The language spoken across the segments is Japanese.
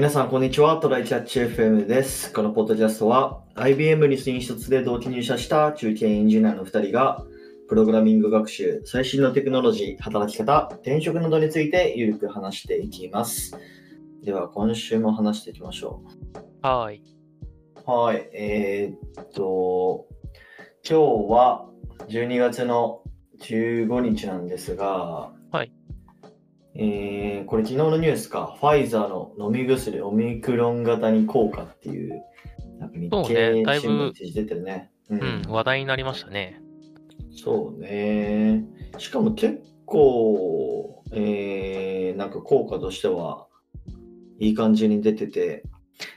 皆さん、こんにちは。トライキャッチ FM です。このポッドキャストは、IBM に新卒で同期入社した中堅エンジニアの2人が、プログラミング学習、最新のテクノロジー、働き方、転職などについてゆるく話していきます。では、今週も話していきましょはい。う。はい。えー、っと、今日は12月の15日なんですが、はい。えー、これ昨日のニュースか、ファイザーの飲み薬オミクロン型に効果っていう、なんか日経新聞記事出てるね。ううん、話題になりましたね。そうね。しかも結構、えー、なんか効果としてはいい感じに出てて、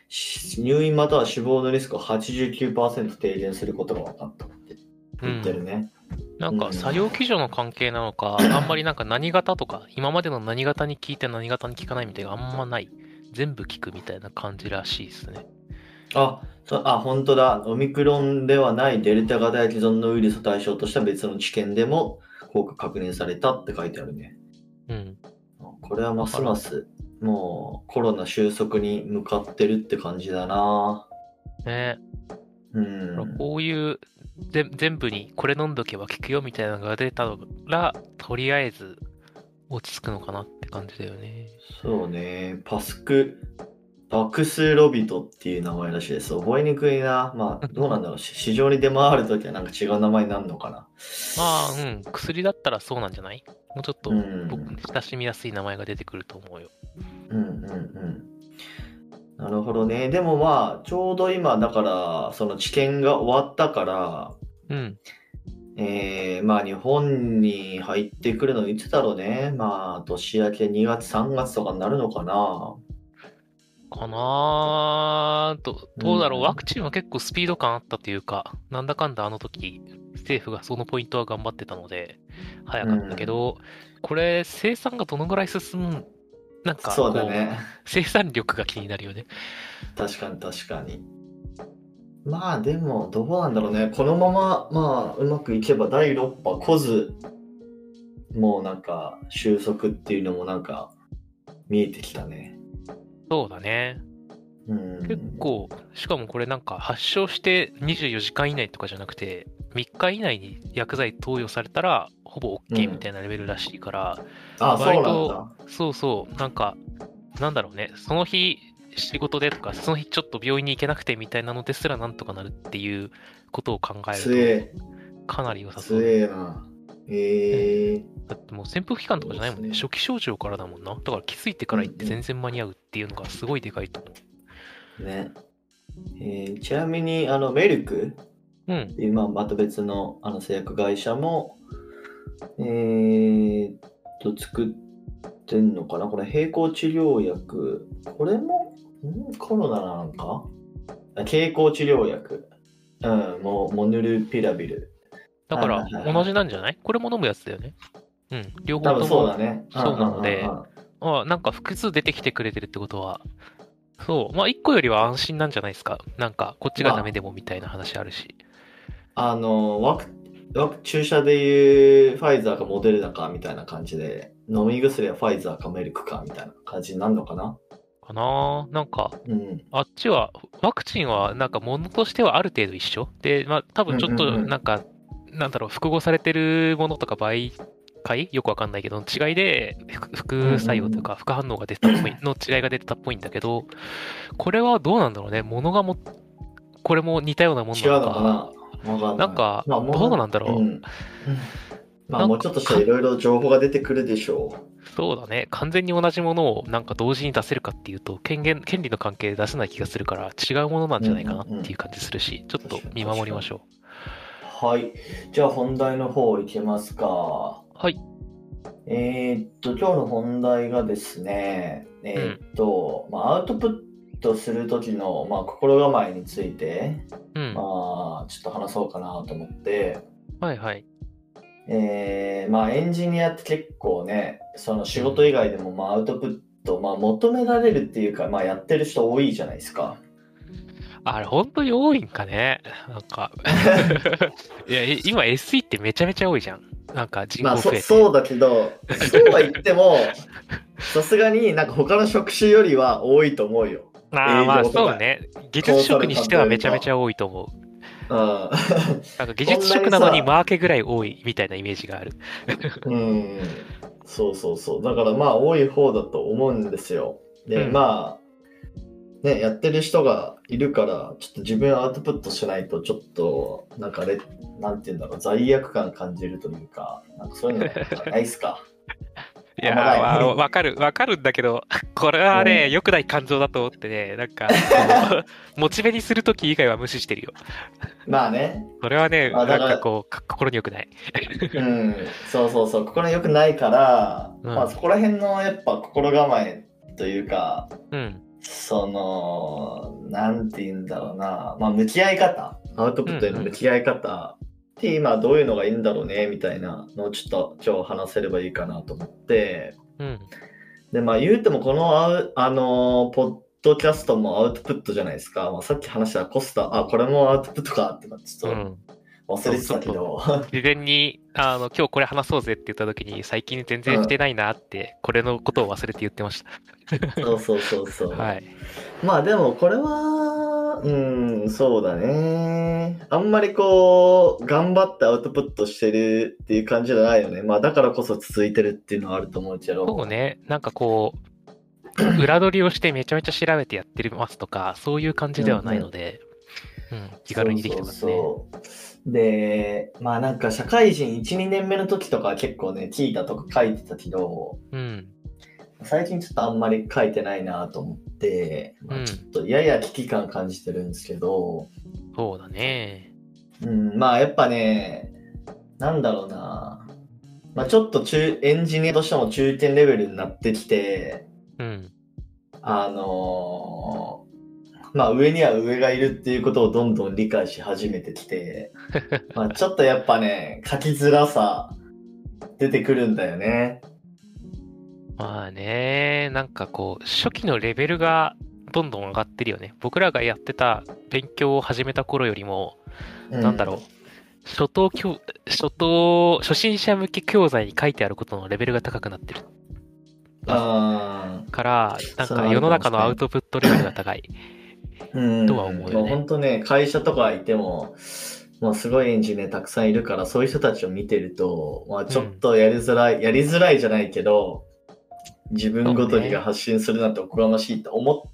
し入院または死亡のリスクを89%低減することが分かったって言ってるね。なんかうん作業基準の関係なのか、あんまりなんか何型とか、今までの何型に聞いて何型に聞かないみたいなあんまない。全部聞くみたいな感じらしいですね。あ、そあ、本当だ。オミクロンではないデルタ型や既存のウイルスを対象とした別の治験でも効果確認されたって書いてあるね。うん。これはますますもうコロナ収束に向かってるって感じだな。ねうん。こういう、ぜ全部にこれ飲んどけば効くよみたいなのが出たら、とりあえず落ち着くのかなって感じだよね。そうね。パスク、パクスロビトっていう名前らしいです。覚えにくいな。まあ、どうなんだろう。し市場に出回るときはなんか違う名前になるのかな。まあ、うん、薬だったらそうなんじゃない？もうちょっとうん僕親しみやすい名前が出てくると思うよ。うんうんうん。なるほどね。でもまあ、ちょうど今、だから、その治験が終わったから、うん。えー、まあ日本に入ってくるのいつだろうね。まあ年明け2月3月とかになるのかな。かなーと、どうだろう、うんワクチンは結構スピード感あったというか、なんだかんだあの時、政府がそのポイントは頑張ってたので、早かったけど、これ、生産がどのぐらい進む、なんか、こそうだね。生産力が気になるよね。確かに確かに。まあでもどうなんだろうね。このまままあうまくいけば第6波来ずもうなんか収束っていうのもなんか見えてきたね。そうだね。うん、結構、しかもこれなんか発症して24時間以内とかじゃなくて、3日以内に薬剤投与されたら、ほぼ OK みたいなレベルらしいから、うなん割とだ。そうそう、なんか、なんだろうね、その日仕事でとか、その日ちょっと病院に行けなくてみたいなのですらなんとかなるっていうことを考強えるえ、と、かなり良さそう。強えな。ええだってもう潜伏期間とかじゃないもんね、ね初期症状からだもんな。だから気づいてから行って全然間に合うっていうのがすごいでかいと思ね。えーちなみにあのメルクう。うん。今また別のあの製薬会社も、えー、っと、作ってんのかな？これ、並行治療薬。これも、んコロナなのか？あ経口治療薬。うん、もう、モヌルピラビル。だから同じなんじゃない？これも飲むやつだよね。うん。両方とも。そうだね。そうなのでああ、なんか複数出てきてくれてるってことは、そう。まあ、一個よりは安心なんじゃないですか？なんか、こっちがダメでもみたいな話あるし。あの、ワク、ワク注射でいうファイザーかモデルナかみたいな感じで、飲み薬はファイザーかメルクかみたいな感じになるのかな？かな？なんか、うん。あっちは、ワクチンは、なんか、ものとしてはある程度一緒？で、まあ、多分ちょっと、なんか、なんだろう、複合されてるものとか媒介？よくわかんないけど、違いで、副副作用というか、副反応が出たっぽい、の 違いが出てたっぽいんだけど、これはどうなんだろうね。ものがも、これも似たようなもの違うのかな？わかんない。なんか、まあもどうなんだろう。うんまあもうちょっとしたらいろいろ情報が出てくるでしょそうだね。完全に同じものをなんか同時に出せるかっていうと、権限、権利の関係で出せない気がするから、違うものなんじゃないかなっていう感じするし、ちょっと見守りましょう。はい。じゃあ本題の方いきますか。う。はい。えーっと、今日の本題がですね、えーっと、まあアウトプットする時の、まあ、心構えについて、うん。まあちょっと話そうかなと思って、はいはい。えーまあエンジニアって結構ね、その仕事以外でもまあアウトプット、まあ求められるっていうか、まあやってる人多いじゃないですか。あれ、本当に多いんかね？なんか。いや、い今 SE ってめちゃめちゃ多いじゃん。なんか人まあそ。そうだけど、そうは言っても、さすがになんか他の職種よりは多いと思うよ。ああ、まあそうね。技術職にしてはめちゃめちゃ多いと思う。うん。なんか技術職なのにマーケぐらい多いみたいなイメージがある。うん。そうそうそう。だからまあ多い方だと思うんですよ。で、うんまあ、ね、やってる人がいるから、ちょっと自分アウトプットしないと、ちょっと、なんかレ、なんて言うんだろう、罪悪感感じるというか、なんかそういうのないっすか？い。やまあわかる、わかるんだけど、これはね、良くない感情だと思ってね、なんか、モチベにするとき以外は無視してるよ。まあね、それはね、なんかこう、か心に良くない。うん、そうそうそう、心良くないから、うん。まあそこら辺のやっぱ心構えというか、うん。その、なんて言うんだろうな、まあ向き合い方、アウトプットへの向き合い方って今どういうのがいいんだろうね、みたいなのをちょっと今日話せればいいかなと思って、うん。で、まあ言うてもこのアウ、あのーポッドキャストもアウトプットじゃないですか。まあ、さっき話したコスタ、あ、これもアウトプットかってちうょっとん。忘れてたけど、事前に、あの、今日これ話そうぜって言った時に、最近全然してないなって、これのことを忘れて言ってましそうそうそうそう。た。はい。まあでもこれは、うん、そうだね。あんまりこう、頑張ってアウトプットしてるっていう感じじゃないよね。まあだからこそ続いてるっていうのはあると思うけど。そうね、なんかこう、裏取りをしてめちゃめちゃ調べてやってますとか、そういう感じではないので、うん、気軽にできてますね。そうそうそうで、まあなんか社会人1、2年目の時とかは結構ね、聞いたとか書いてたけど、うん。最近ちょっとあんまり書いてないなと思って、まうんあ、ちょっとやや危機感感じてるんですけど、そうだね。うん、まあやっぱね、なんだろうな。まあちょっと中、エンジニアとしても中堅レベルになってきて、うん。あのーまあ上には上がいるっていうことをどんどん理解し始めてきて、まあちょっとやっぱね、書きづらさ出てくるんだよね。まあね、なんかこう、初期のレベルがどんどん上がってるよね。僕らがやってた勉強を始めた頃よりも、なんだろう。初等教、初等、初心者向け教材に書いてあることのレベルが高くなってるあから、なんか世の中のアウトプットレベルが高い。ーうん。とは思うよね本当ね、会社とかいても、もうすごいエンジニアたくさんいるから、そういう人たちを見てると、まあちょっとやりづらい、やりづらいじゃないけど、自分ごとにが発信するなんておこがましいと思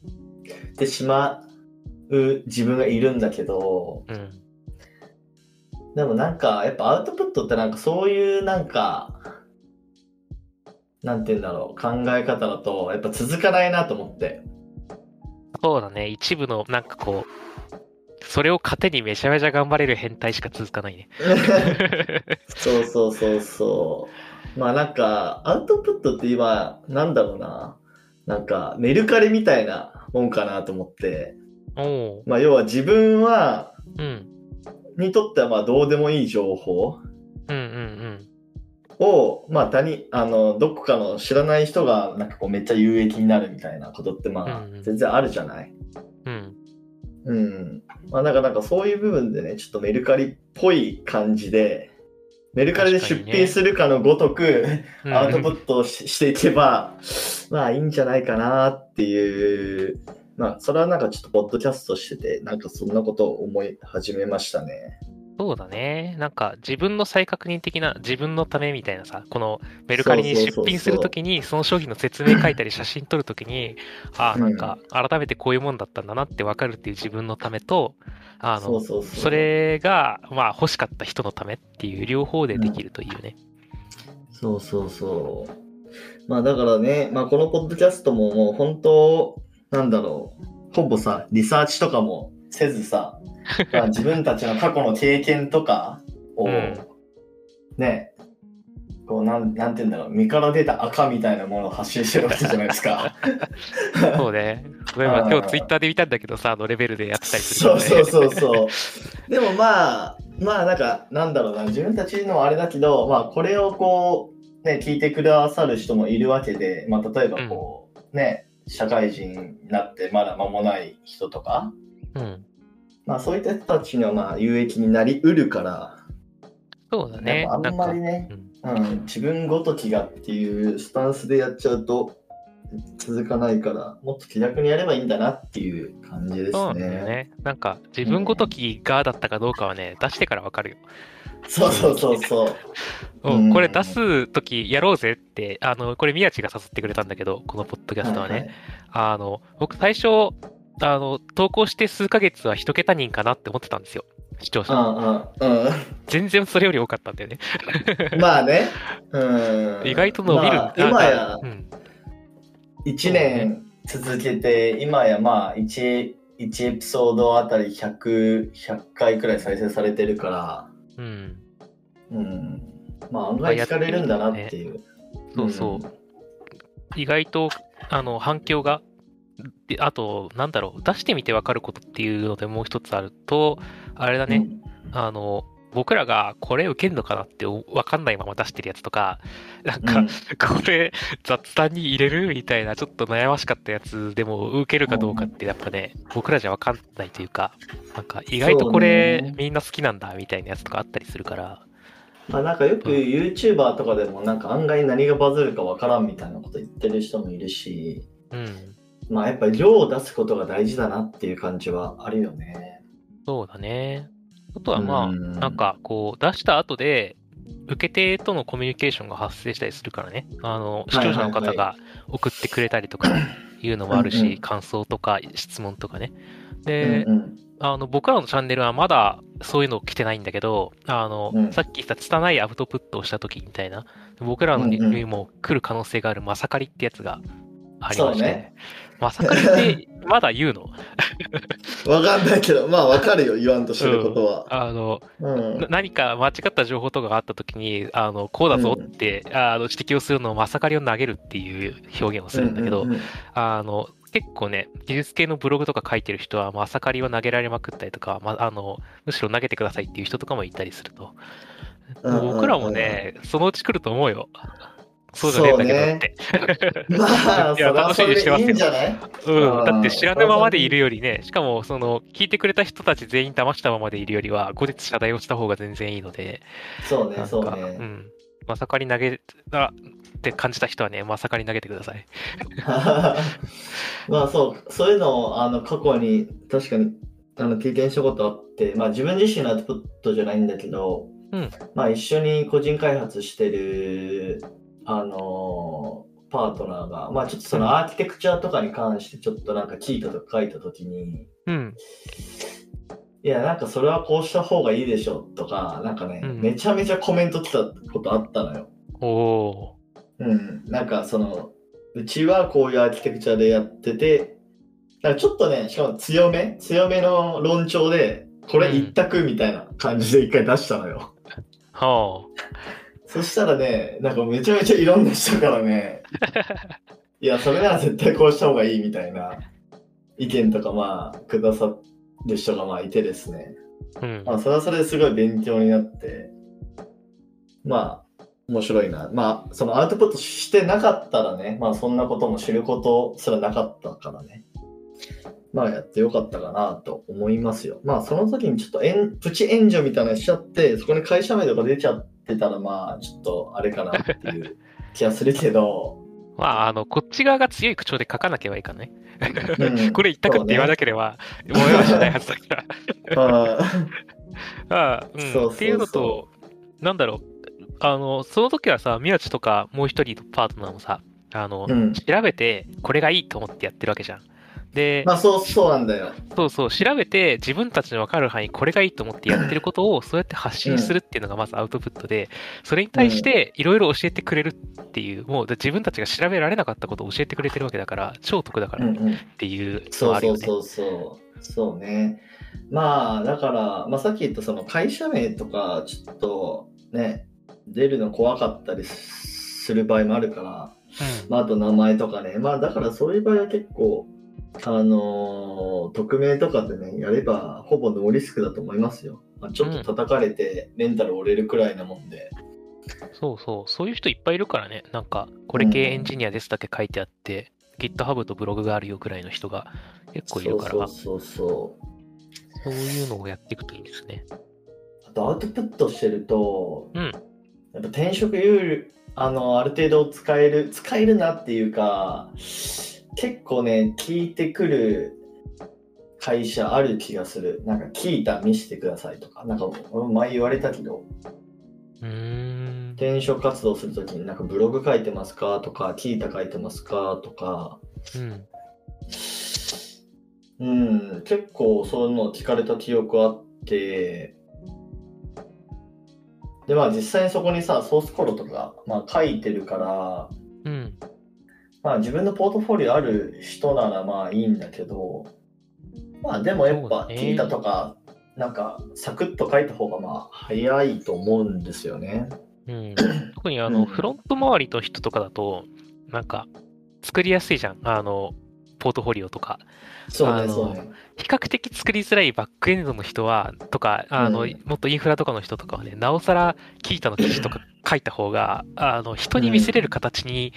ってしまう自分がいるんだけど、うん。でもなんか、やっぱアウトプットってなんかそういうなんか、なんて言うんだろう、考え方だと、やっぱ続かないなと思って。そうだね。一部の、なんかこう、それを糧にめちゃめちゃ頑張れる変態しか続かないね。そうそうそうそう。まあなんか、アウトプットって今、なんだろうな。なんか、メルカリみたいなもんかなと思って。まあ要は自分は、う。うん。にとってはまあどうでもいい情報うんうんを、まあ他人、あの、どこかの知らない人がなんかこうめっちゃ有益になるみたいなことってまあうんうん全然あるじゃない？うん。うん。うん。まあなんかなんかそういう部分でね、ちょっとメルカリっぽい感じで、メルカリで出品するかのごとく、うんアウトプットをししていけば、まあいいんじゃないかなっていう、まあそれはなんかちょっとポッドキャストしてて、なんかそんなことを思い始めましたね。そうだね。なんか自分の再確認的な自分のためみたいなさ、このメルカリに出品するときに、その商品の説明書いたり写真撮るときに、ああ、なんか改めてこういうもんだったんだなってわかるっていう自分のためと、あの、それが、まあ欲しかった人のためっていう両方でできるというね。そうそうそう。まあだからね、まあこのポッドキャストももう本当、なんだろう、ほぼさ、リサーチとかもせずさ、まあ自分たちの過去の経験とかを、うんね、こうなん、なんて言うんだろう、身から出た赤みたいなものを発信してるわけじゃないですか。そうね。例えば今日ツイッターで見たんだけどさ、あのレベルでやってたりすそうるよね。そうそうそう。でもまあ、まあなんか、なんだろうな、自分たちのはあれだけど、まあこれをこう、ね、聞いてくださる人もいるわけで、まあ例えばこう、ね、社会人になってまだ間もない人とか、うん。まあそういった人たちにはまあ有益になりうるから、やそうだね。あんまりね、うんうん、自分ごときがっていうスタンスでやっちゃうと、続かないから、もっと気楽にやればいいんだなっていう感じですそうなんだよね。ね。なんか、自分ごときがだったかどうかはね、出してからわかるよ。そうそうそうそう。うんうんこれ出すときやろうぜって、あの、これ宮地が誘ってくれたんだけど、このポッドキャストはね。はいはいあの、僕最初、あの、投稿して数ヶ月は一桁人かなって思ってたんですよ。視聴者。うんうん全然それより多かったんだよね。うん。まあね。うん。意外と伸びる。まあ今やうん。1年続けて、今やまあ 1, 1エピソードあたり100、100回くらい再生されてるから、うん。うん。まあ案外聞かれるんだなっていう。そうそう。意外と、あの、反響が、であと、なんだろう、出してみてわかることっていうのでもう一つあると、あれだね、あの、僕らがこれ受けるのかなってわかんないまま出してるやつとか、なんか、うん。これ雑談に入れるみたいなちょっと悩ましかったやつでも受けるかどうかってやっぱね、僕らじゃわかんないというか、なんか意外とこれね。みんな好きなんだみたいなやつとかあったりするから、まあなんかよく YouTuber とかでもなんか案外何がバズるかわからんみたいなこと言ってる人もいるし、うん。まあやっぱり量を出すことが大事だなっていう感じはあるよね。そうだね。あとはまあ、うんなんかこう出した後で、受け手とのコミュニケーションが発生したりするからね。あの、視聴者の方が送ってくれたりとかいうのもあるし、うんうん感想とか質問とかね。で、うんうんあの、僕らのチャンネルはまだそういうの来てないんだけど、あの、うんさっき言った拙いアウトプットをした時みたいな、僕らのにも来る可能性があるマサカリってやつがありましね。マサカリってまだ言うの？わかんないけど、まあわかるよ、言わんとしてることは。あの、うん。な何か間違った情報とかがあった時に、あの、こうだぞって、あの指摘をするのをマサカリを投げるっていう表現をするんだけど、うんうんうん。あの、結構ね、技術系のブログとか書いてる人は、まあ、朝刈りは投げられまくったりとか、まあ、あの、むしろ投げてくださいっていう人とかもいたりすると。うんうんうん。僕らもね、そのうち来ると思うよ。そうじゃねえんだけどって。まあ、いや楽しみにしてますよいんじゃない？うん。だって知らぬままでいるよりね、しかも、その、聞いてくれた人たち全員騙したままでいるよりは、後日謝罪をした方が全然いいので、そうね、そうね。ん。まさかり投げたって感じた人はね、まさかり投げてください。まあそう、そういうのをあの過去に確かにあの経験したことあって、まあ自分自身のアウトプットじゃないんだけど、うんまあ一緒に個人開発してる、あのーパートナーが、まあちょっとそのアーキテクチャーとかに関してちょっとなんか聞いたとか書いたときに、うん。いやなんかそれはこうした方がいいでしょとか、なんかね、うんめちゃめちゃコメント来たことあったのよ。おおうん、なんかそのうちはこういうアーキテクチャでやっててなんかちょっとねしかも強め強めの論調でこれ一択みたいな感じで一回出したのよ、ー。はそしたらねなんかめちゃめちゃいろんな人からね いやそれなら絶対こうした方がいいみたいな意見とかまあくださる人がまあいてですねあ。うん。まあそれはそれですごい勉強になってまあ面白いな。まあ、そのアウトプットしてなかったらね、まあそんなことも知ることすらなかったからね。まあやってよかったかなと思いますよ。まあその時にちょっとえんプチ援助みたいなのしちゃって、そこに会社名とか出ちゃってたらまあちょっとあれかなっていう気がするけど、まあ、あの、こっち側が強い口調で書かなければいいからね。うん。これ一択って言わなければ、燃えはしないはずだから。あああ、うんそう。っていうのと、なんだろう、あの、その時はさ、宮地とかもう一人のパートナーもさ、あの、うん。調べて、これがいいと思ってやってるわけじゃん。で、まあそう、そうなんだよ。そうそう、調べて自分たちの分かる範囲、これがいいと思ってやってることを、そうやって発信するっていうのがまずアウトプットで、それに対していろいろ教えてくれるっていう、もうで自分たちが調べられなかったことを教えてくれてるわけだから、超得だからっうんうん。ていうのそうはあるよね。そうそうそう。そうね。まあ、だから、まあ、さっき言ったその会社名とか、ちょっとね、出るの怖かったりする場合もあるから、うんまあ、あと名前とかね。まあ、だからそういう場合は結構、あのー匿名とかでね、やればほぼノーリスクだと思いますよ。まあ、ちょっと叩かれて、レンタル折れるくらいなもんで。そうそう、そういう人いっぱいいるからね。なんか、これ系エンジニアですだけ書いてあって、GitHub とブログがあるよくらいの人が結構いるから、そうそうそうそう。そういうのをやっていくといいですね。あとアウトプットしてると、うんやっぱ転職有あの、ある程度使える、使えるなっていうか、結構ね、聞いてくる会社ある気がする。なんか聞いた、見せてくださいとか。なんか、前言われたけど、うーん。転職活動するときになんかブログ書いてますかとか、聞いた書いてますかとか、うん。うん、結構そういうの聞かれた記憶あって、で、まあ実際にそこにさ、ソースコードとか、まあ書いてるから、うん。まあ自分のポートフォリオある人ならまあいいんだけど、まあでもやっぱ聞いたとか、なんかサクッと書いた方がまあ早いと思うんですよね。うん、特にあの、うんフロント周りの人とかだと、なんか、作りやすいじゃん。あの、ポートフォリオとか。そうね、そうね。比較的作りづらいバックエンドの人は、とか、あの、うんもっとインフラとかの人とかはね、なおさらキータの記事とか書いた方が、あの、人に見せれる形に、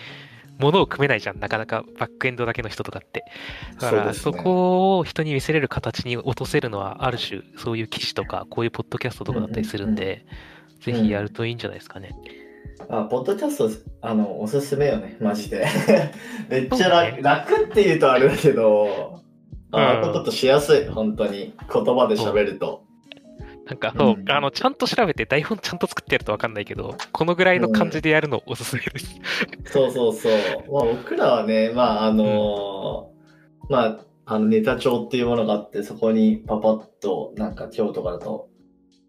ものを組めないじゃん。なかなかバックエンドだけの人とかって。だから、そ,、こを人に見せれる形に落とせるのは、ある種、そういう記事とか、こういうポッドキャストとかだったりするんで、ぜひやるといいんじゃないですかね。あ、ポッドキャスト、あの、おすすめよね、マジで。めっちゃそうだ楽,、楽って言うとあれだけど、あうんアウトプットしやすい、本当に。言葉で喋ると。なんかそう、うんあの、ちゃんと調べて台本ちゃんと作ってやるとわかんないけど、このぐらいの感じでやるのおすすめです。そうそうそう。まあ、僕らはね、まあ、あのーまあ、あの、ネタ帳っていうものがあって、そこにパパッと、なんか今日とかだと、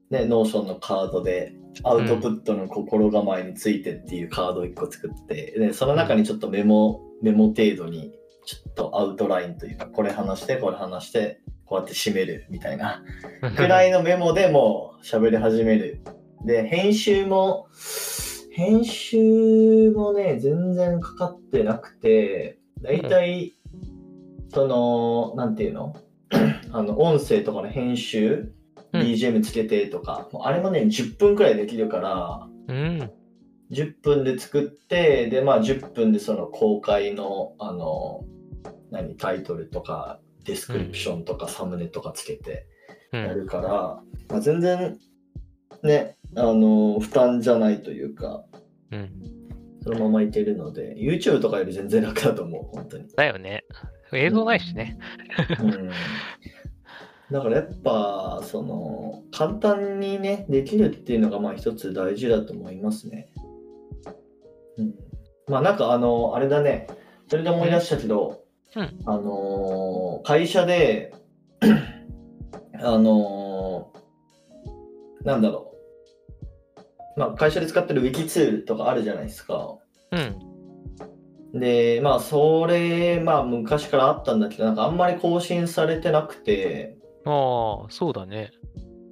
ね、 Notion のカードで、アウトプットの心構えについてっていうカードを1個作って、で、その中にちょっとメモ、メモ程度に、ちょっとアウトラインというか、これ話して、これ話して、こうやって締めるみたいな。くらいのメモでもう喋り始める。で、編集も、編集もね、全然かかってなくて、だいたい、その、なんていうの？あの、音声とかの編集、うん BGM つけてとか、もうあれもね、10分くらいできるから、うん。10分で作って、で、まあ10分でその公開の、あの、何、タイトルとか、ディスクリプションとかサムネとかつけて、うん。やるから、まあ、全然ね、あの負担じゃないというか、うん。そのままいけるので、YouTube とかより全然楽だと思う、本当に。だよね。映像ないしね。うん、だからやっぱ、その、簡単にね、できるっていうのが、まあ一つ大事だと思いますね。うん。まあなんかあの、あれだね、それで思い出したけど、うんあのー会社で、あのーなんだろう。まあ会社で使ってるウィキツールとかあるじゃないですか。うん。で、まあ、それ、まあ、昔からあったんだけど、なんかあんまり更新されてなくて、ああ、そうだね。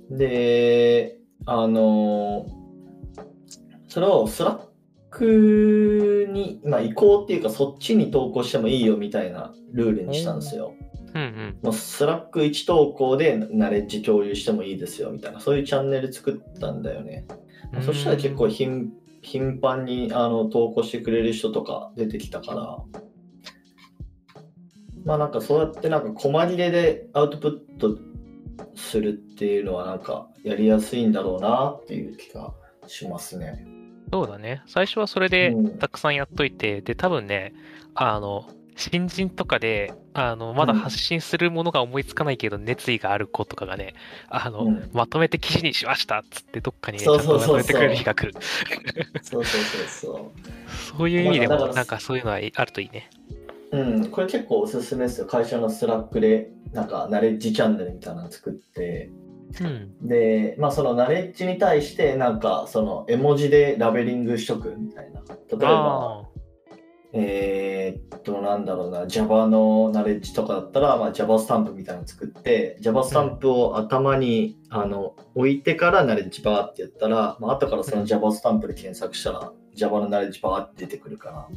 で、あの、それを Slack に、まあ、移行っていうか、そっちに投稿してもいいよみたいなルールにしたんですよ。うんうん。もう Slack 1投稿でナレッジ共有してもいいですよみたいな、そういうチャンネル作ったんだよね。そしたら結構頻頻繁にあの投稿してくれる人とか出てきたから、まあなんかそうやってなんか細切れでアウトプットするっていうのはなんかやりやすいんだろうなっていう気がしますね。そうだね。最初はそれでうんたくさんやっといて、で、多分ね、あの、新人とかで、あの、まだうん発信するものが思いつかないけど、熱意がある子とかがね、あの、うんまとめて記事にしましたっつって、どっかにね、ちゃそうんそうそうそうとまとめてくれる日が来る。そうそうそうそう。そういう意味でも、なんかそういうのはあるといいね。うん、これ結構おすすめですよ。会社の Slack で、なんか、ナレッジチャンネルみたいなの作って、うん。で、まあ、そのナレッジに対して、なんか、その絵文字でラベリングしとくみたいな。例えば、あえーっと、なんだろうな、Java のナレッジとかだったら、まあ、Java スタンプみたいなの作って、Java スタンプを頭に、あの置いてからナレッジばーってやったら、まあ後からその Java スタンプで検索したら、Java のナレッジばーって出てくるから。あ、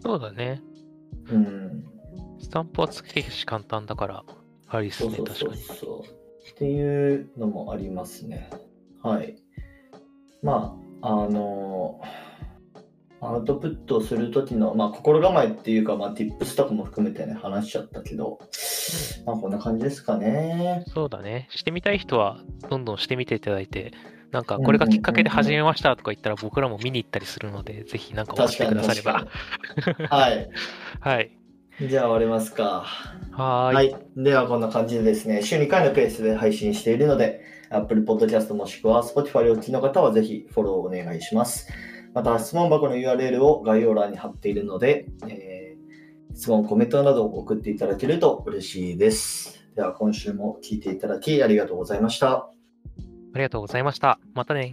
そうだね。うん。スタンプはつけるし簡単だから、ありそうそうそう確かに。そう。っていうのもありますね。はい。まあ、あのアウトプットをするときの、まあ、心構えっていうか、まあ、tips とかも含めてね、話しちゃったけど、まあ、こんな感じですかね。そうだね。してみたい人は、どんどんしてみていただいて、なんかこれがきっかけで始めましたとか言ったら僕らも見に行ったりするので、ぜひなんか送ってくだされば。はい。はい。じゃあ終わりますか。はーい。はい。ではこんな感じでですね、週2回のペースで配信しているので、Apple Podcast もしくは Spotify をお聞きの方はぜひフォローお願いします。また、質問箱の URL を概要欄に貼っているので、えー質問、コメントなどを送っていただけると嬉しいです。では今週も聞いていただきありがとうございました。ありがとうございました。またね。